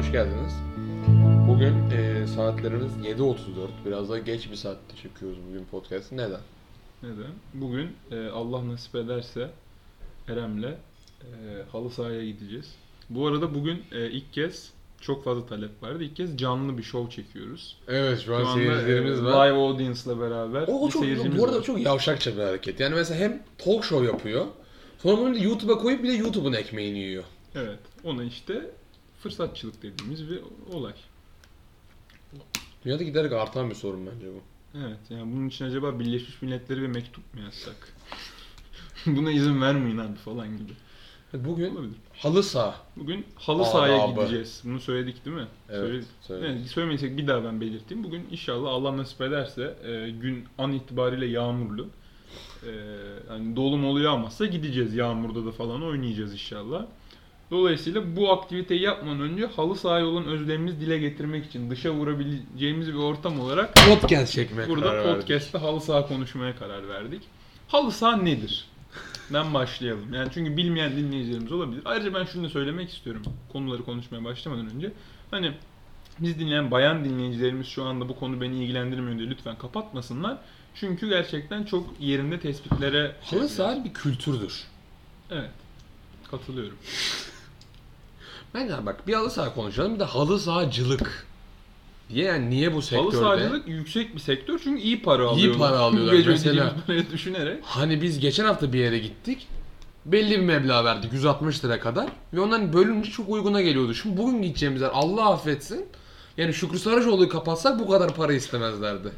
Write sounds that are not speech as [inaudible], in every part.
hoş geldiniz. Bugün e, saatlerimiz 7.34. Biraz daha geç bir saatte çekiyoruz bugün podcast'ı. Neden? Neden? Bugün e, Allah nasip ederse Erem'le e, halı sahaya gideceğiz. Bu arada bugün e, ilk kez çok fazla talep vardı. İlk kez canlı bir show çekiyoruz. Evet şu an Şu seyircilerimiz e, var. live audience'la beraber O, o çok, bu arada var. çok yavşakça bir hareket. Yani mesela hem talk show yapıyor. Sonra bunu YouTube'a koyup bir de YouTube'un ekmeğini yiyor. Evet. Ona işte fırsatçılık dediğimiz bir olay. Dünyada giderek artan bir sorun bence bu. Evet. Yani bunun için acaba Birleşmiş Milletleri bir mektup mu yazsak? [laughs] Buna izin vermeyin abi falan gibi. Bugün Olabilir. halı saha. Bugün halı Adabı. sahaya gideceğiz. Bunu söyledik değil mi? Evet. Söyledik. söyledim. Evet, bir daha ben belirteyim. Bugün inşallah Allah nasip ederse e, gün an itibariyle yağmurlu. E, hani dolu molu yağmazsa gideceğiz yağmurda da falan oynayacağız inşallah. Dolayısıyla bu aktiviteyi yapmadan önce halı sahaya olan özlemimizi dile getirmek için dışa vurabileceğimiz bir ortam olarak Podcast çekmeye burada podcast'ta halı saha konuşmaya karar verdik. Halı saha nedir? Den başlayalım. Yani çünkü bilmeyen dinleyicilerimiz olabilir. Ayrıca ben şunu da söylemek istiyorum. Konuları konuşmaya başlamadan önce. Hani biz dinleyen bayan dinleyicilerimiz şu anda bu konu beni ilgilendirmiyor diye lütfen kapatmasınlar. Çünkü gerçekten çok yerinde tespitlere Halı saha bir kültürdür. Evet. Katılıyorum. [laughs] Bence bak bir halı saha konuşalım bir de halı sahacılık. Diye yani niye bu sektörde? Halı sahacılık yüksek bir sektör çünkü iyi para alıyorlar. para [laughs] alıyorlar. Gece Mesela- düşünerek. Hani biz geçen hafta bir yere gittik. Belli bir meblağ verdik 160 lira kadar. Ve ondan bölünce çok uyguna geliyordu. Şimdi bugün gideceğimiz yer Allah affetsin. Yani Şükrü Saracoğlu'yu kapatsak bu kadar para istemezlerdi.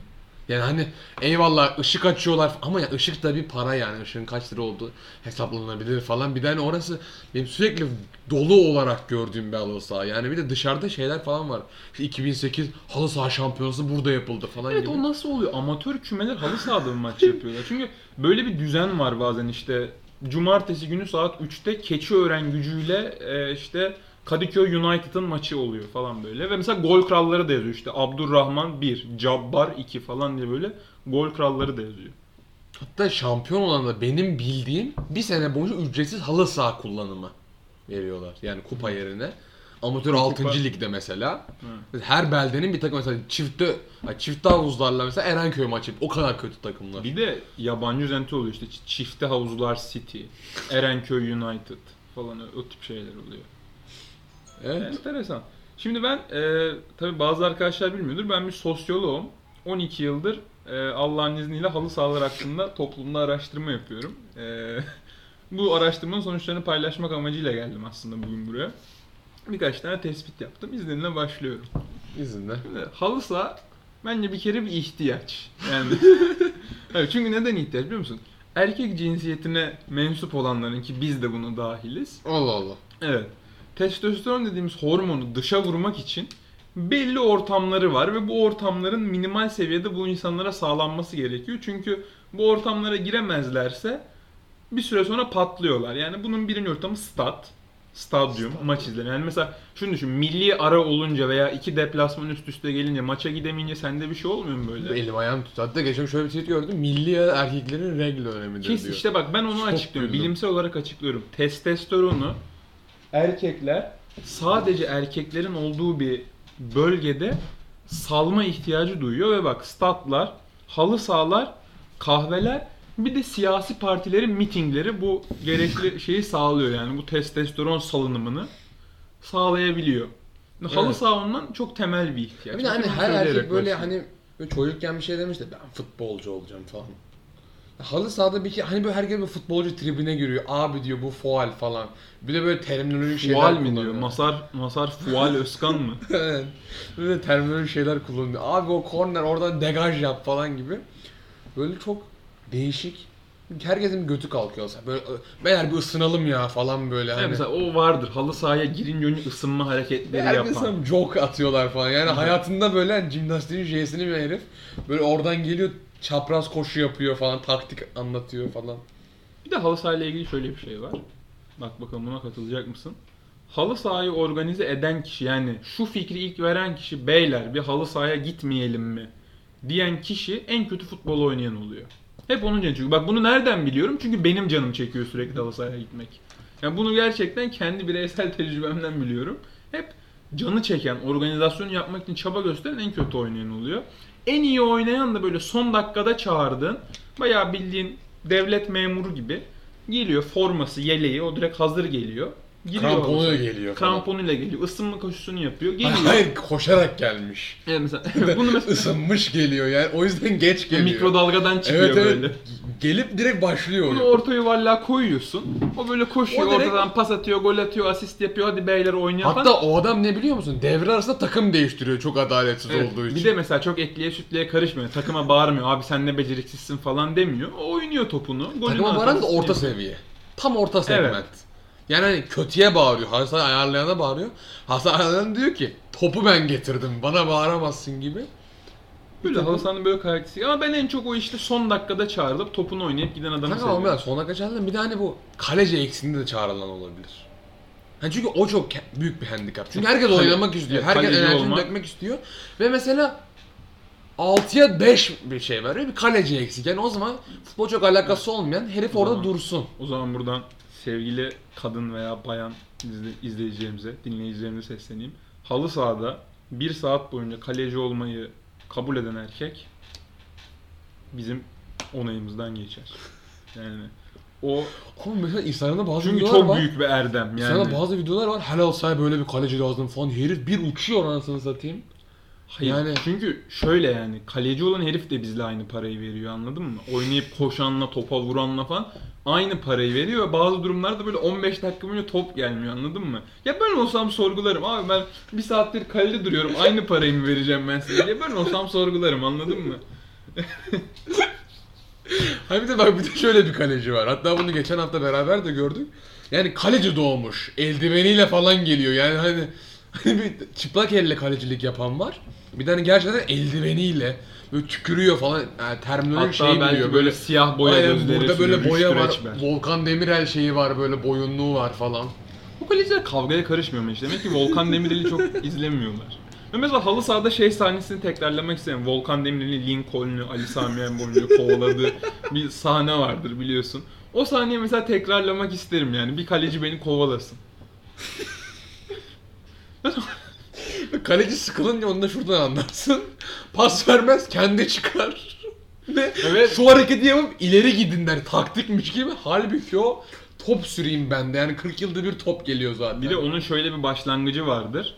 Yani hani eyvallah ışık açıyorlar ama ya ışık da bir para yani ışığın kaç lira olduğu hesaplanabilir falan. Bir de hani orası benim sürekli dolu olarak gördüğüm bir halı saha. Yani bir de dışarıda şeyler falan var. İşte 2008 halı saha şampiyonası burada yapıldı falan Evet gibi. o nasıl oluyor? Amatör kümeler halı sahada mı maç yapıyorlar? Çünkü böyle bir düzen var bazen işte. Cumartesi günü saat 3'te Keçiören gücüyle e, işte Kadıköy United'ın maçı oluyor falan böyle. Ve mesela gol kralları da yazıyor işte. Abdurrahman 1, Cabbar 2 falan diye böyle gol kralları da yazıyor. Hatta şampiyon olan da benim bildiğim bir sene boyunca ücretsiz halı saha kullanımı veriyorlar. Yani kupa yerine. Amatör 6. Kupa. ligde mesela. Her beldenin bir takım mesela çifte ay çifte havuzlarla mesela Erenköy maçı o kadar kötü takımlar. Bir de yabancı üzenti oluyor işte. Çifte havuzlar City, Erenköy United falan o tip şeyler oluyor. Evet. Enteresan. Şimdi ben e, tabii bazı arkadaşlar bilmiyordur. Ben bir sosyoloğum. 12 yıldır e, Allah'ın izniyle halı sahalar hakkında toplumda araştırma yapıyorum. E, [laughs] bu araştırmanın sonuçlarını paylaşmak amacıyla geldim aslında bugün buraya. Birkaç tane tespit yaptım. İzninle başlıyorum. İzinle. Şimdi halı saha bence bir kere bir ihtiyaç. Yani [laughs] evet, çünkü neden ihtiyaç biliyor musun? Erkek cinsiyetine mensup olanların ki biz de buna dahiliz. Allah Allah. Evet. Testosteron dediğimiz hormonu dışa vurmak için belli ortamları var ve bu ortamların minimal seviyede bu insanlara sağlanması gerekiyor. Çünkü bu ortamlara giremezlerse bir süre sonra patlıyorlar. Yani bunun birinci ortamı stat, stadyum, maç izleme. Yani mesela şunu düşün, milli ara olunca veya iki deplasman üst üste gelince maça gidemeyince sende bir şey olmuyor mu böyle? Elim ayağım tut. Hatta geçen şöyle bir tweet gördüm. Milli erkeklerin regl dönemidir Kes diyor. işte bak ben onu Çok açıklıyorum. duydum. Bilimsel olarak açıklıyorum. Testosteronu erkekler sadece erkeklerin olduğu bir bölgede salma ihtiyacı duyuyor ve bak statlar, halı sahalar, kahveler bir de siyasi partilerin mitingleri bu gerekli [laughs] şeyi sağlıyor yani bu testosteron salınımını sağlayabiliyor. Halı saha ondan çok temel bir ihtiyaç. Bir de hani her erkek böyle başlayayım. hani çocukken bir şey demişti ben futbolcu olacağım falan. Halı sahada bir ki hani böyle herkes bir futbolcu tribüne giriyor. Abi diyor bu fual falan. Bir de böyle terminolojik şeyler Fual mi kullanıyor. diyor? Masar Masar Fual Özkan mı? [laughs] Evet. Böyle terminolojik şeyler kullanıyor. Abi o korner oradan degaj yap falan gibi. Böyle çok değişik. Herkesin götü kalkıyor. Böyle beyler bir ısınalım ya falan böyle Yani hani. mesela o vardır. Halı sahaya girince önce ısınma hareketleri Herkes yapan. sana joke atıyorlar falan. Yani hayatında böyle hani jimnastiğin J'sini bir herif. Böyle oradan geliyor çapraz koşu yapıyor falan. Taktik anlatıyor falan. Bir de halı sahayla ilgili şöyle bir şey var. Bak bakalım buna katılacak mısın? Halı sahayı organize eden kişi yani şu fikri ilk veren kişi beyler bir halı sahaya gitmeyelim mi diyen kişi en kötü futbol oynayan oluyor. Hep onun canı çünkü. Bak bunu nereden biliyorum? Çünkü benim canım çekiyor sürekli halı sahaya gitmek. Yani bunu gerçekten kendi bireysel [laughs] tecrübemden biliyorum. Hep canı çeken, organizasyonu yapmak için çaba gösteren en kötü oynayan oluyor. En iyi oynayan da böyle son dakikada çağırdığın, bayağı bildiğin devlet memuru gibi geliyor forması, yeleği o direkt hazır geliyor. Giriyor Kramponuyla geliyor falan. Kramponuyla geliyor. Isınma koşusunu yapıyor. Geliyor. Hayır koşarak gelmiş. Yani mesela [laughs] bunu mesela Isınmış geliyor yani o yüzden geç geliyor. mikrodalgadan çıkıyor evet, evet. böyle. Gelip direkt başlıyor Bunu oyun. orta yuvarlığa koyuyorsun. O böyle koşuyor O direkt- ortadan pas atıyor, gol atıyor, asist yapıyor. Hadi beyler oynayın falan. Hatta o adam ne biliyor musun? Devre arasında takım değiştiriyor çok adaletsiz Evet, olduğu için. Bir de mesela çok etliye sütlüye karışmıyor. Takıma bağırmıyor. Abi sen ne beceriksizsin falan demiyor. O oynuyor topunu. Golünü Takıma atıyor, varan da asistini orta yapıyor. seviye. Tam orta segment. Yani hani kötüye bağırıyor. Hasan ayarlayana bağırıyor. Hasan ayarlayan diyor ki topu ben getirdim bana bağıramazsın gibi. Böyle halı sahanın böyle karakteristik. Ama ben en çok o işte son dakikada çağrılıp topunu oynayıp giden adamı Kanka seviyorum. ama sona kaçarlar bir de hani bu kaleci eksiğinde de çağrılan olabilir. Hani çünkü o çok ke- büyük bir handikap. Çünkü herkes Kale- oynamak istiyor. Evet, herkes kaleci enerjisini olmak. dökmek istiyor. Ve mesela 6'ya 5 bir şey var. Bir kaleci eksik. Yani o zaman futbol çok alakası olmayan herif orada Tamam. dursun. O zaman buradan sevgili kadın veya bayan izle- izleyicilerimize, dinleyicilerimize sesleneyim. Halı sahada bir saat boyunca kaleci olmayı kabul eden erkek bizim onayımızdan geçer. Yani o Ama mesela Instagram'da bazı çünkü videolar çok var. büyük bir erdem yani. Sana bazı videolar var. Helal say böyle bir kaleci lazım falan. Herif bir uçuyor anasını satayım. Hayır, Yani- çünkü şöyle yani kaleci olan herif de bizle aynı parayı veriyor anladın mı? Oynayıp koşanla, topa vuranla falan aynı parayı veriyor ve bazı durumlarda böyle 15 dakika boyunca top gelmiyor anladın mı? Ya ben olsam sorgularım abi ben bir saattir kalede duruyorum aynı parayı mı vereceğim ben size diye ben olsam sorgularım anladın mı? [laughs] Hayır bir de bak bir de şöyle bir kaleci var. Hatta bunu geçen hafta beraber de gördük. Yani kaleci doğmuş. Eldiveniyle falan geliyor. Yani hani, hani bir çıplak elle kalecilik yapan var. Bir de hani gerçekten eldiveniyle böyle tükürüyor falan. Yani terminoloji Hatta şey belki biliyor. böyle siyah boya Aynen, gözleri burada böyle boya Rüştü var. Reçber. Volkan Demirel şeyi var böyle boyunluğu var falan. Bu kaleciler kavgaya karışmıyor işte. Demek ki Volkan Demirel'i çok [laughs] izlemiyorlar. Ben mesela halı sahada şey sahnesini tekrarlamak isterim. Volkan Demirel'i Lincoln'u, Ali Sami Yenbol'u kovaladığı bir sahne vardır biliyorsun. O sahneyi mesela tekrarlamak isterim yani. Bir kaleci beni kovalasın. [laughs] [laughs] Kaleci sıkılınca onu da şuradan anlarsın. Pas vermez kendi çıkar. Ve Evet. şu hareketi yapıp ileri gidin der. Taktikmiş gibi. Halbuki o top süreyim ben de. Yani 40 yılda bir top geliyor zaten. Bir de onun şöyle bir başlangıcı vardır.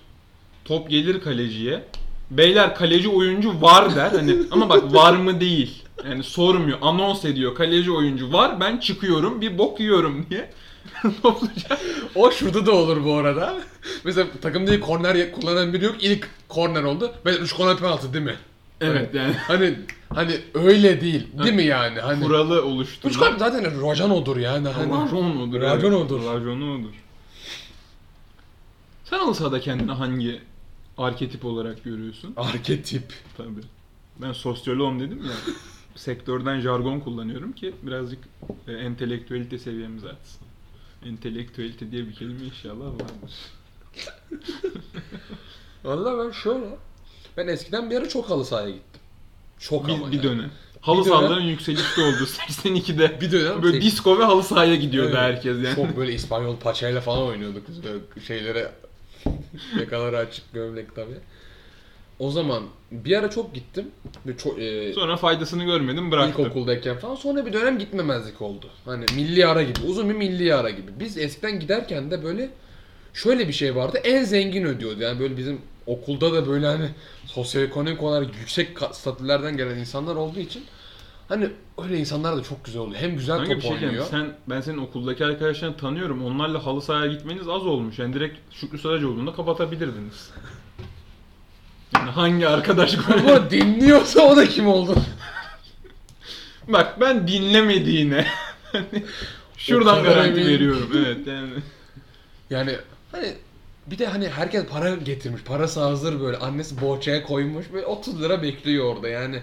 Top gelir kaleciye. Beyler kaleci oyuncu var der hani ama bak var mı değil. Yani sormuyor, anons ediyor. Kaleci oyuncu var, ben çıkıyorum, bir bok yiyorum diye. [laughs] Topluca O şurada da olur bu arada. Mesela takımda ilk korner kullanan biri yok. İlk korner oldu. Ben 3 korner penaltı değil mi? Evet yani Hani hani öyle değil. Değil mi yani? Hani kuralı 3 oluşturmak. korner zaten racan odur yani. Hani Racon odur. Evet. odur. Racon odur. Sen halı sahada kendini hangi arketip olarak görüyorsun? arketip. Tabii. Ben sosyoloğum dedim ya. [laughs] sektörden jargon kullanıyorum ki birazcık e, entelektüelite seviyemizi artsın. Entelektüelite diye bir kelime inşallah vardır. [laughs] Vallahi ben şöyle. Ben eskiden bir ara çok halı sahaya gittim. Çok ama Bir, bir yani. dönem. Halı Bir sahaların yükselişte olduğu [laughs] 82'de. Bir dönem Böyle tek- disco ve halı sahaya gidiyordu Evet. herkes yani. Çok [laughs] böyle İspanyol paçayla falan oynuyorduk biz böyle şeylere yakaları açık gömlek tabi. O zaman bir ara çok gittim. Ve çok, e, Sonra faydasını görmedim bıraktım. ilkokuldayken falan. Sonra bir dönem gitmemezlik oldu. Hani milli ara gibi. Uzun bir milli ara gibi. Biz eskiden giderken de böyle şöyle bir şey vardı. En zengin ödüyordu. Yani böyle bizim okulda da böyle hani sosyoekonomik olarak yüksek statülerden gelen insanlar olduğu için hani öyle insanlar da çok güzel oluyor. Hem güzel Kanka top bir şey oynuyor. Sen, ben senin okuldaki arkadaşlarını tanıyorum. Onlarla halı sahaya gitmeniz az olmuş. Yani direkt Şükrü Saracoğlu'nda kapatabilirdiniz. Yani hangi arkadaş Ama dinliyorsa o da kim oldu? Bak ben dinlemediğine şuradan kadar garanti veriyorum. Evet yani. Yani hani bir de hani herkes para getirmiş. Parası hazır böyle. Annesi bohçaya koymuş. Böyle 30 lira bekliyor orada yani.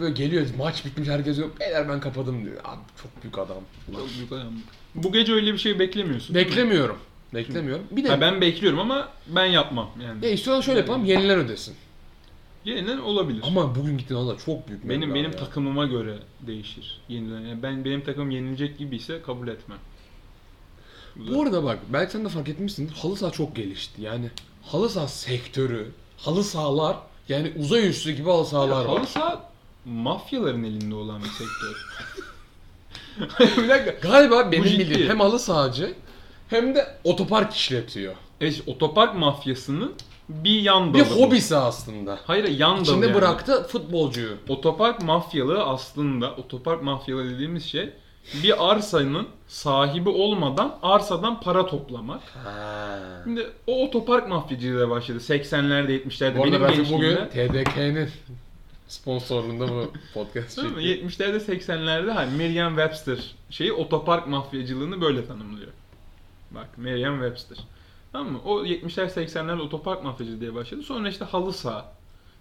Böyle geliyor maç bitmiş herkes yok. Beyler ben kapadım diyor. Abi çok büyük adam. Çok büyük adam. Bu gece öyle bir şey beklemiyorsun. değil mi? Beklemiyorum. Beklemiyorum. Bir de Ha, ben bekliyorum ama ben yapmam yani. ya istiyorsan şöyle yapalım. Yenilen ödesin. Yeniden olabilir. Ama bugün gittiğin valla çok büyük benim benim ya. takımıma göre değişir. Yeniden. Yani ben benim takım yenilecek gibiyse kabul etmem. Bu arada bak belki sen de fark etmişsin. Halı saha çok gelişti. Yani halı saha sektörü, halı sahalar yani uzay üstü gibi halı sahalar Halı var. saha mafyaların elinde olan bir sektör. [laughs] [laughs] bir dakika. Galiba benim ciddi. bildiğim hem halı sahacı hem de otopark işletiyor. E, işte otopark mafyasının bir yan Bir dalı. bu. hobisi aslında. Hayır yan dalı İçinde yani. bıraktı futbolcuyu. Otopark mafyalığı aslında otopark mafyalığı dediğimiz şey bir arsanın sahibi olmadan arsadan para toplamak. Ha. Şimdi o otopark mafyacılığı başladı 80'lerde 70'lerde Bu arada benim ben gençliğimde. bugün TDK'nin sponsorluğunda bu podcast çekiyor. 70'lerde 80'lerde hani Merriam Webster şeyi otopark mafyacılığını böyle tanımlıyor. Bak Merriam Webster. Tamam mı? O 70'ler 80'lerde otopark mafyacılığı diye başladı. Sonra işte halı saha.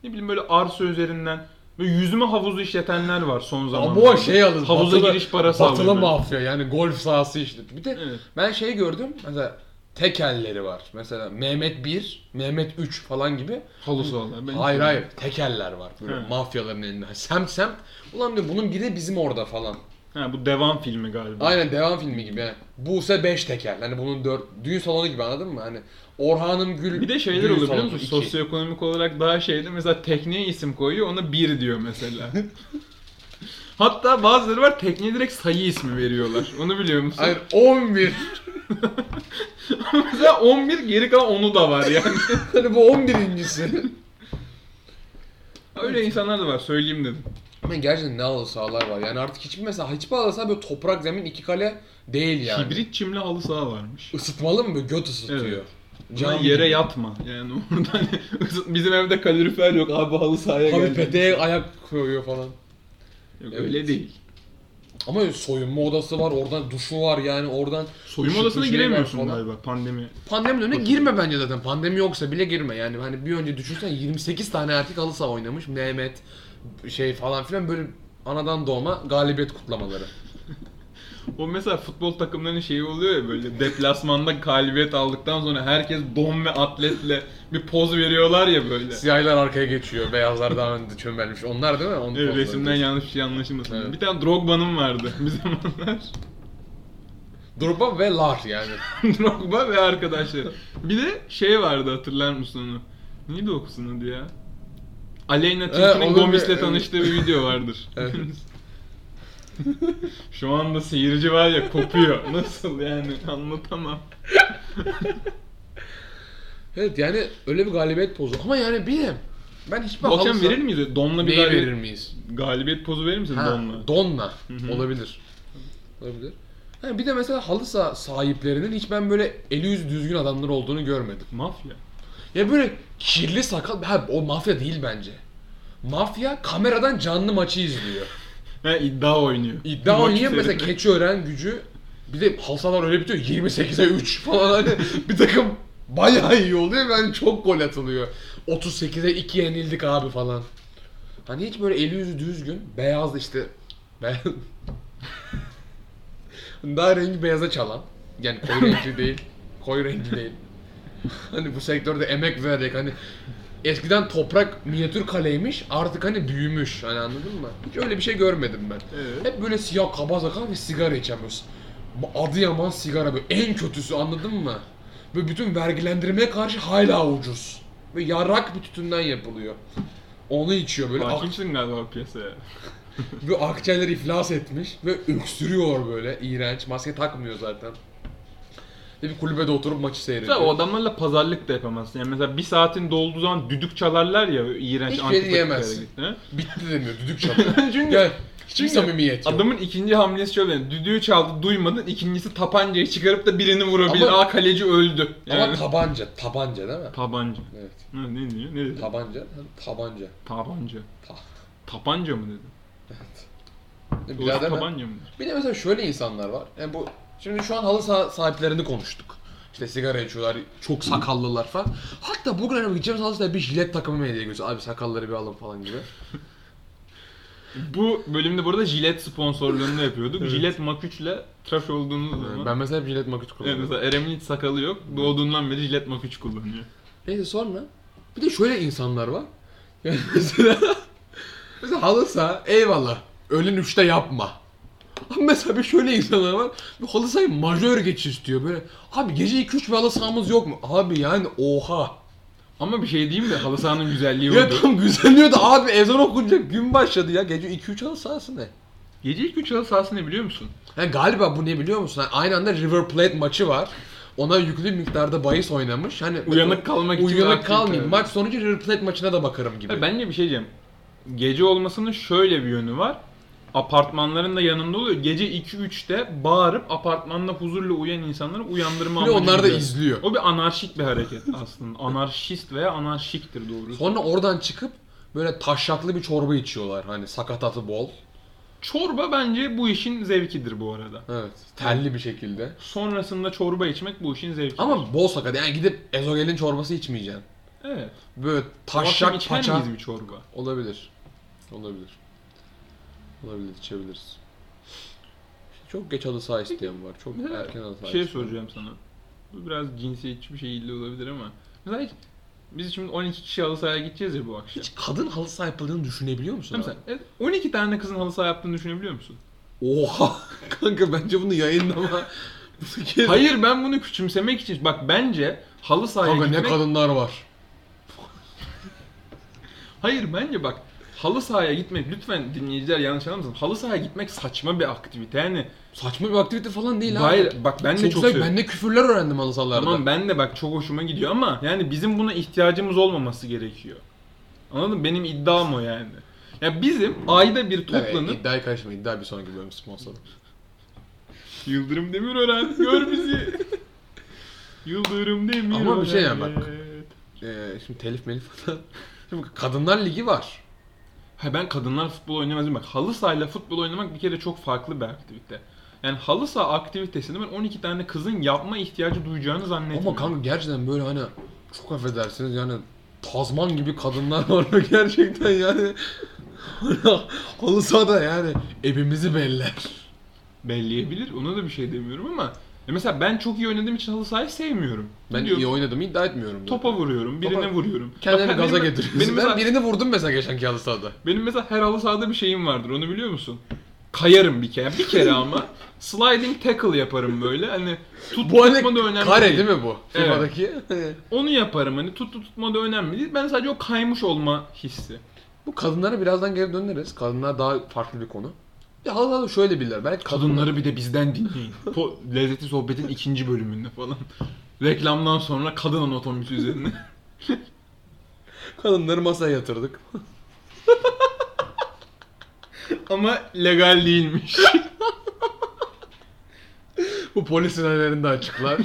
Ne bileyim böyle arsa üzerinden böyle yüzme havuzu işletenler var son zamanlarda. Ama o şey alır. Havuza batılı- giriş parası Batılı alıyor böyle. mafya yani golf sahası işte. Bir de Evet. ben şey gördüm mesela tekelleri var. Mesela Mehmet 1, Mehmet 3 falan gibi. Halı sahalar. Hayır hayır tekeller var böyle He. mafyaların elinde. Semt semt. Ulan diyor bunun biri bizim orada falan. Ha bu devam filmi galiba. Aynen devam filmi gibi yani. Buse 5 teker. Hani bunun 4 düğün salonu gibi anladın mı? Hani Orhan'ım Gül Bir de şeyler oluyor biliyor musun? iki. Sosyoekonomik olarak daha şeyde mesela tekneye isim koyuyor ona bir diyor mesela. [laughs] Hatta bazıları var tekneye direkt sayı ismi veriyorlar. Onu biliyor musun? Hayır 11. [laughs] mesela 11 geri kalan onu da var yani. hani bu 11.si. Öyle insanlar da var söyleyeyim dedim. Ama gerçekten ne halı sahalar var. Yani artık hiçbir mesela hiçbir halı saha böyle toprak zemin iki kale değil yani. Hibrit çimli halı saha varmış. Isıtmalı mı böyle göt ısıtıyor. Evet. Cam yere gibi. yatma. Yani [laughs] orada ısıt- bizim evde kalorifer yok abi halı sahaya Abi geldik. peteğe ayak koyuyor falan. Yok Evet. öyle değil. Ama soyunma odası var, oradan duşu var yani oradan Soyunma odasına giremiyorsun galiba pandemi. Pandeminin önüne girme bence zaten. Pandemi yoksa bile girme yani. Hani bir önce düşünsen 28 tane erkek halı saha oynamış. Mehmet şey falan filan böyle anadan doğma galibiyet kutlamaları. O mesela futbol takımlarının şeyi oluyor ya böyle deplasmanda galibiyet aldıktan sonra herkes don ve atletle bir poz veriyorlar ya böyle. Siyahlar arkaya geçiyor, beyazlar daha önde çömelmiş. Onlar değil mi? Onun Evet, resimden yanlış bir şey anlaşılmasın. Evet. Bir tane Drogba'nın vardı bir zamanlar. Drogba ve Lar yani. [laughs] Drogba ve arkadaşları. Bir de şey vardı hatırlar mısın onu? Neydi o kızın adı ya? Aleyna Evet, Tilki'nin onun Gomis'le bir- tanıştığı bir video vardır. [laughs] Evet. [laughs] Şu anda seyirci var ya kopuyor. Nasıl yani anlatamam. [laughs] Evet yani öyle bir galibiyet pozu. Ama yani bilmiyorum. Ben hiçbir Bu akşam verir miyiz? öyle? Donla bir galibiyet, verir miyiz? galibiyet pozu verir misin Ha, Donla? Donla. hı. Olabilir. Olabilir. Ha, bir de mesela halı saha sahiplerinin hiç ben böyle eli yüzü düzgün adamlar olduğunu görmedim. Mafya. Ya böyle kirli sakal, ha o mafya değil bence. Mafya kameradan canlı maçı izliyor. [laughs] Ha iddia oynuyor. İddia oynuyor mesela üzerine. Keçiören gücü bir de halı sahalar öyle bitiyor 28'e 3 falan hani bir takım bayağı iyi oluyor ve hani çok gol atılıyor. 38'e 2 yenildik abi falan. Hani hiç böyle eli yüzü düzgün, beyaz işte beyaz. [laughs] Daha rengi beyaza çalan. Yani koyu renkli [laughs] değil. Koyu renkli değil. Hani bu sektörde emek vererek hani eskiden toprak minyatür kaleymiş artık hani büyümüş hani anladın mı? Hiç öyle bir şey görmedim ben. Evet. Hep böyle siyah kaba sakal ve sigara içemiyoruz. Adıyaman sigara böyle en kötüsü anladın mı? Ve bütün vergilendirmeye karşı hala ucuz. Ve yarrak bir tütünden yapılıyor. Onu içiyor böyle. Ak- Hakimsin galiba piyasaya. [laughs] ve akciğerleri iflas etmiş ve öksürüyor böyle iğrenç. Maske takmıyor zaten. Bir kulübede oturup maçı seyrediyor. Mesela o adamlarla pazarlık da yapamazsın. Yani mesela bir saatin dolduğu zaman düdük çalarlar ya iğrenç Hiçbir şey antipatik diyemezsin. hareket, ha? Bitti demiyor düdük [laughs] çalıyor. Çünkü Gel. Hiçbir samimiyet yok. Adamın ikinci hamlesi şöyle yani düdüğü çaldı duymadın ikincisi tabancayı çıkarıp da birini vurabilir. Ama- Aa kaleci öldü. Yani. Ama tabanca, tabanca değil mi? tabanca. Evet. Ha, ne diyor? Ne dedi? Tabanca, tabanca. tabanca. Ta. Tapanca mı dedi? Bir Doğrusu daha deme. tabanca mı? Bir de mesela şöyle insanlar var. Yani bu şimdi şu an halı saha sahiplerini konuştuk. İşte sigara içiyorlar, çok sakallılar falan. Hatta bugün hani gideceğimiz halı sahaya bir jilet takımı mı hediye götürüyor. Abi sakalları bir alın falan gibi. [laughs] Bu bölümde burada Gillette sponsorluğunu yapıyorduk. Evet. 3 ile tıraş olduğunuz zaman. ben mesela hep jilet Evet, kullanıyorum. mesela Erem'in hiç sakalı yok. Doğduğundan beri Mach 3 kullanıyor. Neyse sonra bir de şöyle insanlar var. Yani [laughs] mesela mesela halı saha eyvallah. Öğlen 3'te yapma. Mesela bir şöyle insanlar var. Bir halı sahayı majör geç istiyor böyle. Abi gece 2-3 bir halı sahamız yok mu? Abi yani oha. Ama bir şey diyeyim de halı sahanın güzelliği [laughs] Ya tam güzelliyor da abi ezan okunacak gün başladı ya. Gece 2-3 halı sahası ne? Gece ilk üç halı sahası ne biliyor musun? Ha, galiba bu ne biliyor musun? Ha, aynı anda River Plate maçı var. Ona yüklü miktarda bahis oynamış. Hani Uyanık kalmak için Uyanık aktivite. kalmayayım. Maç sonucu River Plate maçına da bakarım gibi. Hayır, bence bir şey diyeceğim. Gece olmasının şöyle bir yönü var. Apartmanların da yanında oluyor. Gece 2-3'te bağırıp apartmanda huzurla uyuyan insanları uyandırma Bir de amacı onlar da izliyor. O bir anarşik bir hareket [laughs] aslında. Anarşist veya anarşiktir doğrusu. Sonra oradan çıkıp böyle taşraklı bir çorba içiyorlar. Hani sakatatı bol. Çorba bence bu işin zevkidir bu arada. Evet. Telli bir şekilde. Sonrasında çorba içmek bu işin zevkidir. Ama bol sakat. Yani gidip ezogelin çorbası içmeyeceksin. evet. Böyle içer paça. bir çorba? Olabilir. Olabilir. Olabilir içebiliriz. Çok geç halı saha isteyen var. Çok Mesela erken halı Bir saha şey isteyen. soracağım sana. Bu biraz cinsiyetçi bir şey olabilir ama. Mesela hiç, biz şimdi 12 kişi halı sahaya gideceğiz ya bu akşam. Hiç kadın halı saha yapıldığını düşünebiliyor musun? Mesela evet, 12 tane kızın halı saha yaptığını düşünebiliyor musun? Oha! [laughs] Kanka bence bunu yayınlama. [laughs] Hayır ben bunu küçümsemek için bak bence halı sahaya Kanka ne gitmek kadınlar var. Hayır bence bak halı sahaya gitmek lütfen dinleyiciler yanlış anlamasın. Halı sahaya gitmek saçma bir aktivite. Yani Saçma bir aktivite falan değil abi. hayır bak ben de çok, çok, seviyorum. Ben de küfürler öğrendim halı sahalarda. Tamam ben de bak çok hoşuma gidiyor ama yani bizim buna ihtiyacımız olmaması gerekiyor. Anladın mı? Benim iddiam o yani. Ya bizim ayda bir toplanıp Evet, iddiayı karışma. İddia bir sonraki bölüm sponsoru. Yıldırım Demirören gör bizi. [laughs] Yıldırım Demirören. Ama bir şey yani bak. Ee, şimdi telif melif falan. [laughs] Şimdi kadınlar ligi var. Ha ben kadınlar futbol oynamazım bak. Halı sahayla futbol oynamak bir kere çok farklı bir aktivite. Yani halı saha aktivitesini ben 12 tane kızın yapma ihtiyacı duyacağını zannetmiyorum. Ama kanka gerçekten böyle hani çok affedersiniz yani Tazman gibi kadınlar var ve [laughs] gerçekten yani [laughs] halı sahada yani evimizi beller. belleyebilir. Ona da bir şey demiyorum ama ya mesela ben çok iyi oynadığım için halı sahayı sevmiyorum. Ben Gidiyorum, iyi oynadım iddia etmiyorum. zaten. topa vuruyorum, birine Topa- vuruyorum. Kendini gaza benim- getiriyorsun. Benim mesela, ben birini vurdum mesela geçenki halı sahada. benim mesela her halı sahada bir şeyim vardır. Onu biliyor musun? Kayarım bir kere. Bir kere [laughs] ama. Sliding tackle yaparım böyle. Hani tut Bu hani tutma da önemli kare değil. değil mi bu? Evet. FIFA'daki. [laughs] Onu yaparım hani tut tutma da önemli değil. Ben sadece o kaymış olma hissi. bu kadınlara birazdan geri döneriz. Kadınlar daha farklı bir konu. Ya halı şöyle bilirler. Belki kadınlar Kadınları bir de bizden dinleyin. [laughs] Po- Lezzetli Sohbet'in ikinci bölümünde falan. Reklamdan sonra kadın anatomisi üzerine. [laughs] kadınları masaya yatırdık. [laughs] Ama legal değilmiş. Bu polis sitelerinde açıklar.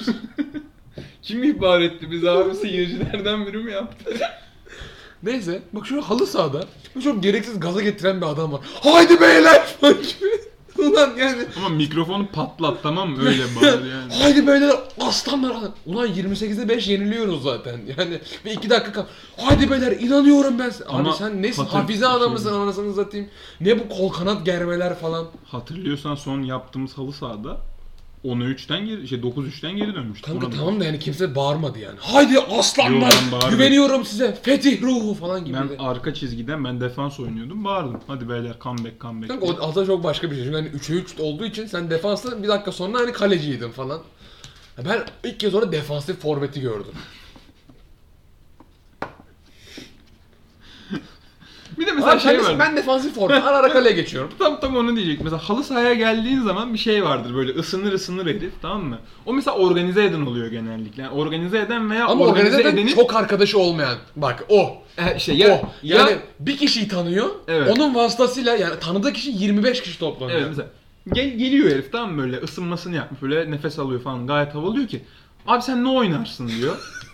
Kim ihbar etti biz abi seyircilerden biri mi yaptı? Neyse bak şu halı sahada çok gereksiz gaza getiren bir adam var. Haydi beyler falan [laughs] gibi. Ulan yani Ama mikrofonu patlat tamam mı? Öyle bağır [laughs] yani. Haydi beyler aslanlar. Ulan 28'de 5 yeniliyoruz zaten. Yani bir iki dakika kal. Haydi beyler inanıyorum ben. Abi Ama sen nesin? hatır- Hafize şey- adamısın anasını satayım. Ne bu kol kanat germeler falan. Hatırlıyorsan son yaptığımız halı sahada 10'a 3'ten geri, şey 9-3'ten geri dönmüştük. Kanka Ona tamam da yani kimse bağırmadı yani. Haydi aslanlar. Yo, ben. Güveniyorum size. Fetih ruhu falan gibi. Ben de. arka çizgiden ben defans oynuyordum. Bağırdım. Hadi beyler comeback comeback. Kanka o aslında çok başka bir şey. Çünkü hani 3'e 3 olduğu için sen defansta bir dakika sonra hani kaleciydin falan. Ben ilk kez orada defansif forveti gördüm. Bir de mesela Abi şey var. ben defansif forvet. Ara ara kaleye geçiyorum. [laughs] Tam tam onu diyecek. Mesela halı sahaya geldiğin zaman bir şey vardır böyle ısınır ısınır herif tamam mı? O mesela organize eden oluyor genellikle. Yani organize eden veya Ama organize, organize edenin çok arkadaşı olmayan. Bak o. e, şey ya, o. ya Yani bir kişiyi tanıyor. Evet. Onun vasıtasıyla yani tanıdığı kişi 25 kişi toplanıyor. evet mesela gel, geliyor herif tamam mı böyle ısınmasını yapmış böyle nefes alıyor falan gayet havalı diyor ki abi sen ne oynarsın diyor. [laughs]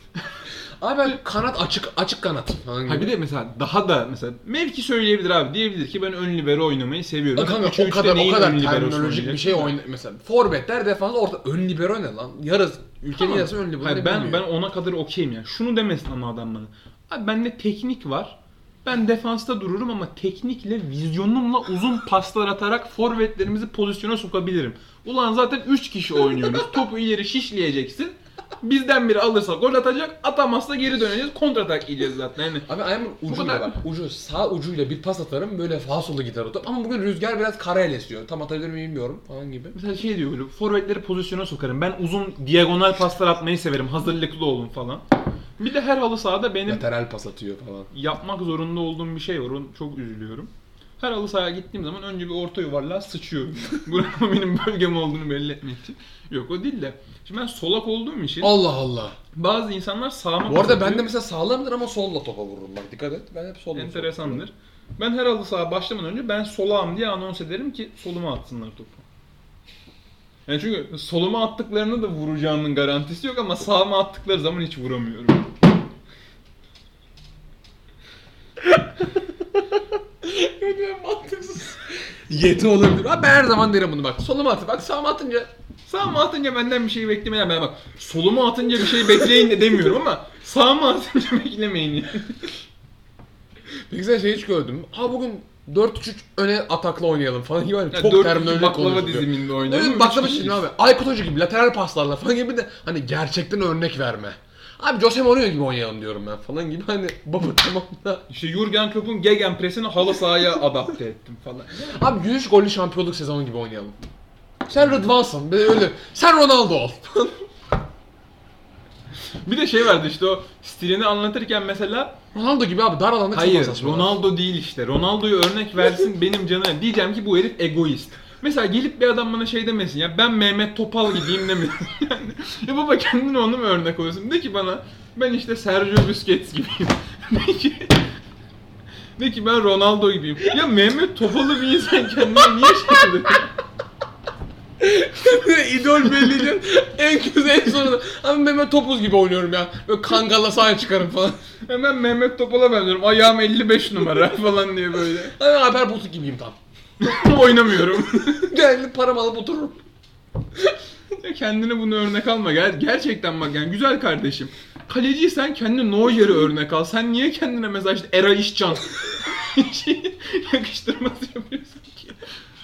Abi ben kanat açık açık kanat falan gibi. ha bir de mesela daha da mesela mevki söyleyebilir abi diyebilir ki ben ön libero oynamayı seviyorum. Kanka Üçü o kadar o kadar terminolojik bir şey oyna mesela forvetler defans orta ön libero ne lan? Yarısı ülkenin Tamam. yarısı ön libero. Hayır, ben ben ona kadar okeyim yani. Şunu demesin ama adam bana. Abi bende teknik var. Ben defansta dururum ama teknikle, vizyonumla uzun paslar atarak forvetlerimizi pozisyona sokabilirim. Ulan zaten 3 kişi oynuyoruz. Topu ileri şişleyeceksin. Bizden biri alırsa gol atacak, atamazsa geri döneceğiz. Kontratak yiyeceğiz zaten. Yani Abi ayağımın ucuyla kadar. bak. Ucu sağ ucuyla bir pas atarım böyle sola gider o top. Ama bugün rüzgar biraz karayla esiyor. Tam atabilir miyim bilmiyorum falan gibi. mesela şey diyor böyle forvetleri pozisyona sokarım. Ben uzun diagonal paslar atmayı severim. Hazırlıklı olun falan. Bir de her halı sahada benim Lateral pas atıyor falan. yapmak zorunda olduğum bir şey var. Onu çok üzülüyorum. Her halı sahaya gittiğim zaman önce bir orta yuvarlığa sıçıyorum. [laughs] Buranın benim bölgem olduğunu belli etmek için. Yok o değil de. Şimdi ben solak olduğum için Allah Allah. bazı insanlar sağıma Bu arada ben de mesela sağlamdır ama solla topa vururum bak dikkat et. Ben hep solla. enteresandır. Ben her halı saha başlamadan önce ben solağım diye anons ederim ki soluma atsınlar topu. Yani çünkü soluma attıklarını da vuracağımın garantisi yok ama sağıma attıkları zaman hiç vuramıyorum. [laughs] Mantıksız. Yeti olabilir. Abi ben her zaman derim bunu bak. Soluma at. Bak sağıma atınca. Sağıma atınca benden bir şey beklemeyin. Ben bak soluma atınca bir şey bekleyin de demiyorum ama sağıma atınca [laughs] beklemeyin. yani. Peki sen şey hiç gördün mü? Ha bugün 4-3 öne atakla oynayalım falan gibi hani çok terminolojik baklava konuşuluyor. diziminde oynuyor. Evet baklava çizimi abi. Aykut Hoca gibi lateral paslarla falan gibi de hani gerçekten örnek verme. Abi Jose Mourinho gibi oynayalım diyorum ben falan gibi hani baba tamam da. İşte Jurgen Klopp'un gegenpressini halı sahaya adapte ettim falan. Abi 103 gollü şampiyonluk sezonu gibi oynayalım. Sen Rıdvan'sın böyle öyle. Sen Ronaldo ol. Bir de şey vardı işte o stilini anlatırken mesela Ronaldo gibi abi dar alanda Hayır. Ronaldo değil işte. Ronaldo'yu örnek versin benim canım. Diyeceğim ki bu herif egoist. Mesela gelip bir adam bana şey demesin ya ben Mehmet Topal gibiyim demesin. [laughs] yani, ya baba kendine onu mu örnek oluyorsun? De ki bana ben işte Sergio Busquets gibiyim. [laughs] de ki de ki ben Ronaldo gibiyim. Ya Mehmet Topal'ı bir insan kendine niye şey oluyor? [laughs] İdol belli en kötü en sonunda. Abi Mehmet Topuz gibi oynuyorum ya. Böyle kangalla sahaya çıkarım falan. Ben Mehmet Topal'a benziyorum. Ayağım 55 numara falan diye böyle. Abi haber botu gibiyim tam. [laughs] Oynamıyorum. [laughs] Geldi paramı alıp otururum. Ya kendine bunu örnek alma. Ger- gerçekten bak yani güzel kardeşim. Kaleciysen kendine Neuer'i örnek al. Sen niye kendine mesela işte Era İşcan [laughs] yakıştırması yapıyorsun ki?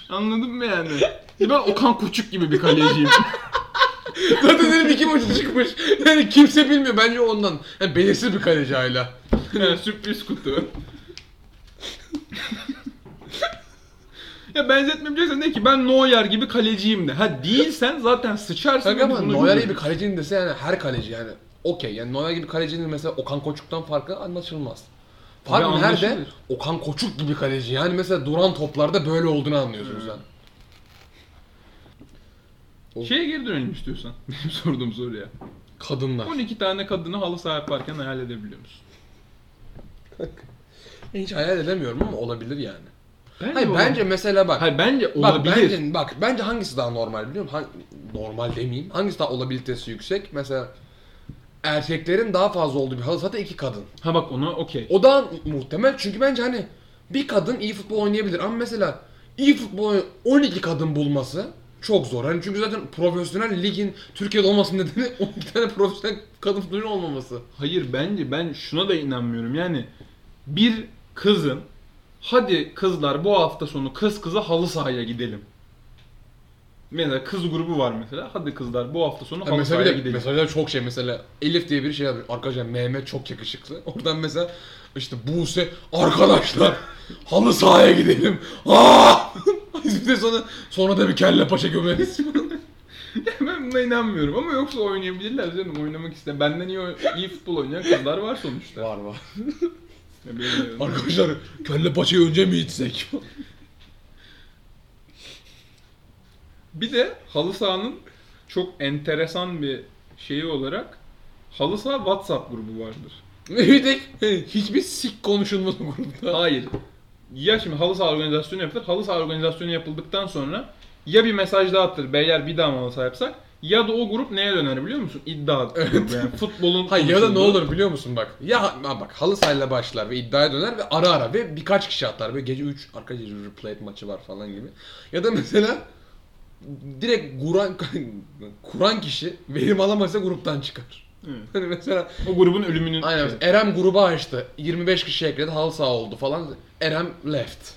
Anladın mı yani? Ben Okan Koçuk gibi bir kaleciyim. Zaten benim iki maçı çıkmış. Yani kimse bilmiyor bence ondan. Yani belirsiz bir kaleci hala. Yani sürpriz kutu. Ya benzetmeyeceksen de ki ben Neuer gibi kaleciyim de. Ha değilsen zaten sıçarsın. Biz ama Neuer gibi kalecinin dese yani her kaleci yani okey. Yani Neuer gibi kalecinin mesela Okan Koçuk'tan farkı anlaşılmaz. Fark Tabii nerede? anlaşılır. Okan Koçuk gibi kaleci. Yani mesela duran toplarda böyle olduğunu anlıyorsun sen. Şeye geri dönelim istiyorsan. [laughs] Benim sorduğum soruya. Kadınlar. 12 tane kadını halı saha yaparken hayal edebiliyor musun? Hiç hayal edemiyorum ama olabilir yani. Bence Hayır olabilir. bence mesela bak. Hayır bence Bak olabilir. bence, bak bence hangisi daha normal biliyor musun? Hang- normal demeyeyim. Hangisi daha olabilitesi yüksek? Mesela erkeklerin daha fazla olduğu bir halı sahada iki kadın. Ha bak ona okey. O daha muhtemel çünkü bence hani bir kadın iyi futbol oynayabilir ama mesela iyi futbol oynayan 12 kadın bulması çok zor. Hani çünkü zaten profesyonel ligin Türkiye'de olmasının nedeni [laughs] 12 tane profesyonel kadın futbolcu olmaması. Hayır bence ben şuna da inanmıyorum. Yani bir kızın hadi kızlar bu hafta sonu kız kıza halı sahaya gidelim. Mesela kız grubu var mesela. Hadi kızlar bu hafta sonu Ha, halı mesela sahaya bir de, gidelim. mesela çok şey mesela Elif diye bir şey yazmış. Arkadaşlar Mehmet çok yakışıklı. [laughs] Oradan mesela işte Buse arkadaşlar halı sahaya gidelim. [laughs] [laughs] Aa! bir de sonra sonra da bir kelle paşa gömeriz. ben buna inanmıyorum ama yoksa oynayabilirler canım oynamak iste. Benden iyi, iyi futbol oynayan kızlar var sonuçta. var var. Arkadaşlar kelle paçayı önce mi içsek? Bir de halı sahanın çok enteresan bir şeyi olarak halı saha WhatsApp grubu vardır. [laughs] Bir tek hiçbir sik konuşulmadı grupta. Hayır. Ya şimdi halı saha organizasyonu yapılır. Halı saha organizasyonu yapıldıktan sonra ya bir mesaj daha attır. Beyler bir daha saha yapsak? Ya da o grup neye döner biliyor musun? İddia grubu yani. [laughs] Futbolun Hayır ya da ne olur biliyor musun bak. Ya ha, bak halı sahayla başlar ve iddiaya döner ve ara ara ve birkaç kişi atlar. Böyle gece 3 arka gece replay maçı var falan gibi. Ya da mesela direkt Kur'an [laughs] Kur'an kişi verim alamazsa gruptan çıkar. Evet. Hani mesela O grubun ölümünün aynen şey. Erem grubu açtı. 25 kişi ekledi halı saha oldu falan. Erem left.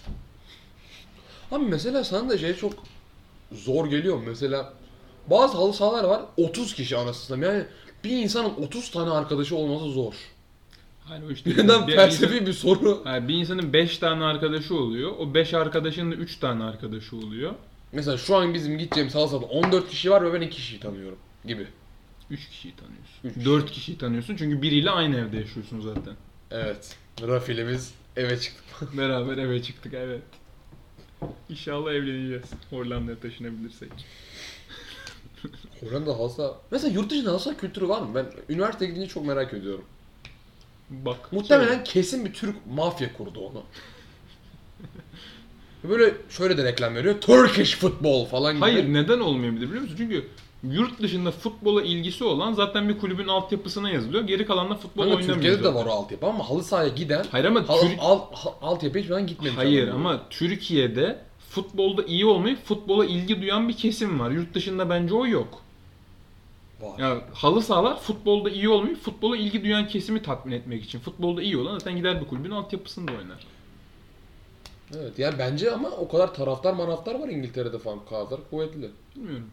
Abi mesela sana da şey çok zor geliyor? Mesela bazı halı sahalar var 30 kişi anasını yani bir insanın 30 tane arkadaşı olması zor. Hayır o işte. Neden bir, [laughs] felsefi bir soru. Hayır, bir insanın 5 tane arkadaşı oluyor. O 5 arkadaşının da 3 tane arkadaşı oluyor. Mesela şu an bizim gideceğimiz halı sahada 14 kişi var ve ben 2 kişiyi tanıyorum gibi. 3 kişiyi tanıyorsun. Üç. 4 kişiyi tanıyorsun çünkü biriyle aynı evde yaşıyorsun zaten. Evet. Rafilimiz eve çıktı. Beraber eve çıktık evet. İnşallah evleneceğiz. Hollanda'ya taşınabilirsek. [laughs] Hollanda halsa... Mesela yurt dışında halsa kültürü var mı? Ben üniversiteye gidince çok merak ediyorum. Bak. Muhtemelen kesin bir Türk mafya kurdu onu. Böyle şöyle de reklam veriyor. Turkish football falan gibi. Hayır neden olmayabilir biliyor musun? Çünkü yurt dışında futbola ilgisi olan zaten bir kulübün altyapısına yazılıyor. Geri kalan da futbol Kanka oynamıyor. Türkiye'de de var o altyapı ama halı sahaya giden Hayır ama hal, Türk- al, ha- altyapı hiçbir zaman gitmemiş. Hayır ama Türkiye'de futbolda iyi olmayıp futbola ilgi duyan bir kesim var. Yurt dışında bence o yok. Var. Ya halı sahalar futbolda iyi olmayıp futbola ilgi duyan kesimi tatmin etmek için. Futbolda iyi olan zaten gider bir kulübün altyapısında oynar. Evet yani bence ama o kadar taraftar manaftar var İngiltere'de falan kadar kuvvetli. Bilmiyorum.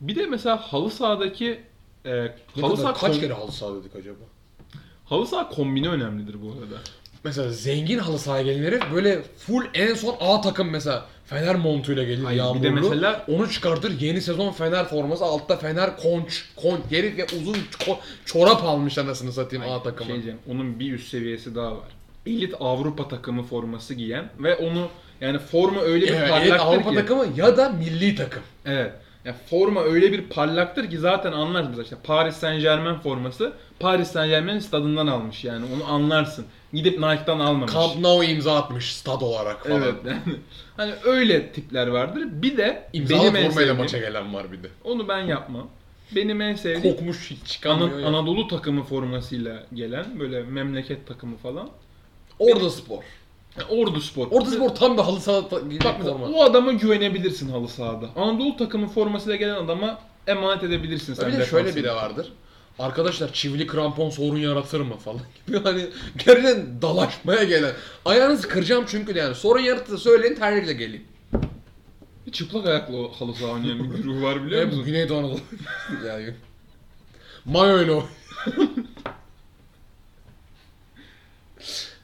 Bir de mesela halı sahadaki e, Ne halı kadar, saha kaç kom- kere halı saha dedik acaba? halı saha kombini önemlidir bu arada. Mesela zengin halı sahaya gelen herif böyle full en son A takım mesela Fener montuyla gelir Hayır, bir yağmurlu. de mesela- onu çıkartır yeni sezon Fener forması altta Fener konç konç herif ya uzun ço- çorap almış anasını satayım A takımı. Şey diyeceğim, onun bir üst seviyesi daha var. Elit Avrupa takımı forması giyen ve onu yani forma öyle bir Evet, parlaktır Avrupa ki. takımı ya da milli takım. Evet. Ya forma öyle bir parlaktır ki zaten anlarsın mesela işte Paris Saint Germain forması Paris Saint Germain stadından almış yani onu anlarsın. Gidip Nike'dan almamış. Camp Nou imza atmış stad olarak falan. Evet yani hani öyle tipler vardır. Bir de İmzalı benim en formayla sevdiğim, maça gelen var bir de. onu ben yapmam. Benim en sevdiğim Kokmuş hiç Ana- çıkamıyor ya. Anadolu takımı formasıyla gelen böyle memleket takımı falan. Orada spor. Yani Ordu Spor. Orada spor tam bir halı saha ta- Bak forma. o adama güvenebilirsin halı sahada. Anadolu takımı formasıyla gelen adama emanet edebilirsin sen bir de defansını. şöyle bir de vardır. Arkadaşlar çivili krampon sorun yaratır mı falan [laughs] gibi hani gerçekten dalaşmaya gelen. Ayağınızı kıracağım çünkü de yani sorun yaratırsa söyleyin terlikle geleyim. Çıplak ayaklı o halı saha oynayan bir güruh var biliyor [laughs] musun? Güneydoğu Anadolu yani. Mayo ile o.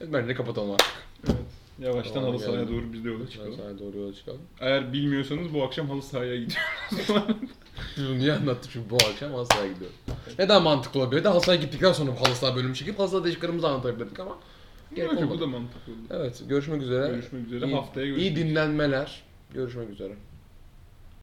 Evet, Bence kapatalım artık. Yavaştan Tamam, halı sahaya geldim. doğru biz de yola çıkalım. sana doğru yola çıkalım. Eğer bilmiyorsanız bu akşam halı sahaya gidiyoruz. [laughs] Bunu niye anlattım çünkü bu akşam halı sahaya gidiyorum. Neden mantıklı olabilir? De halı sahaya gittikten sonra halı saha bölümü çekip halı saha değişiklerimizi anlatabilirdik ama gerek olmadı. bu da mantıklı oldu. Evet görüşmek üzere. Görüşmek üzere. İyi- Haftaya İyi görüşmek üzere. dinlenmeler. Görüşmek üzere.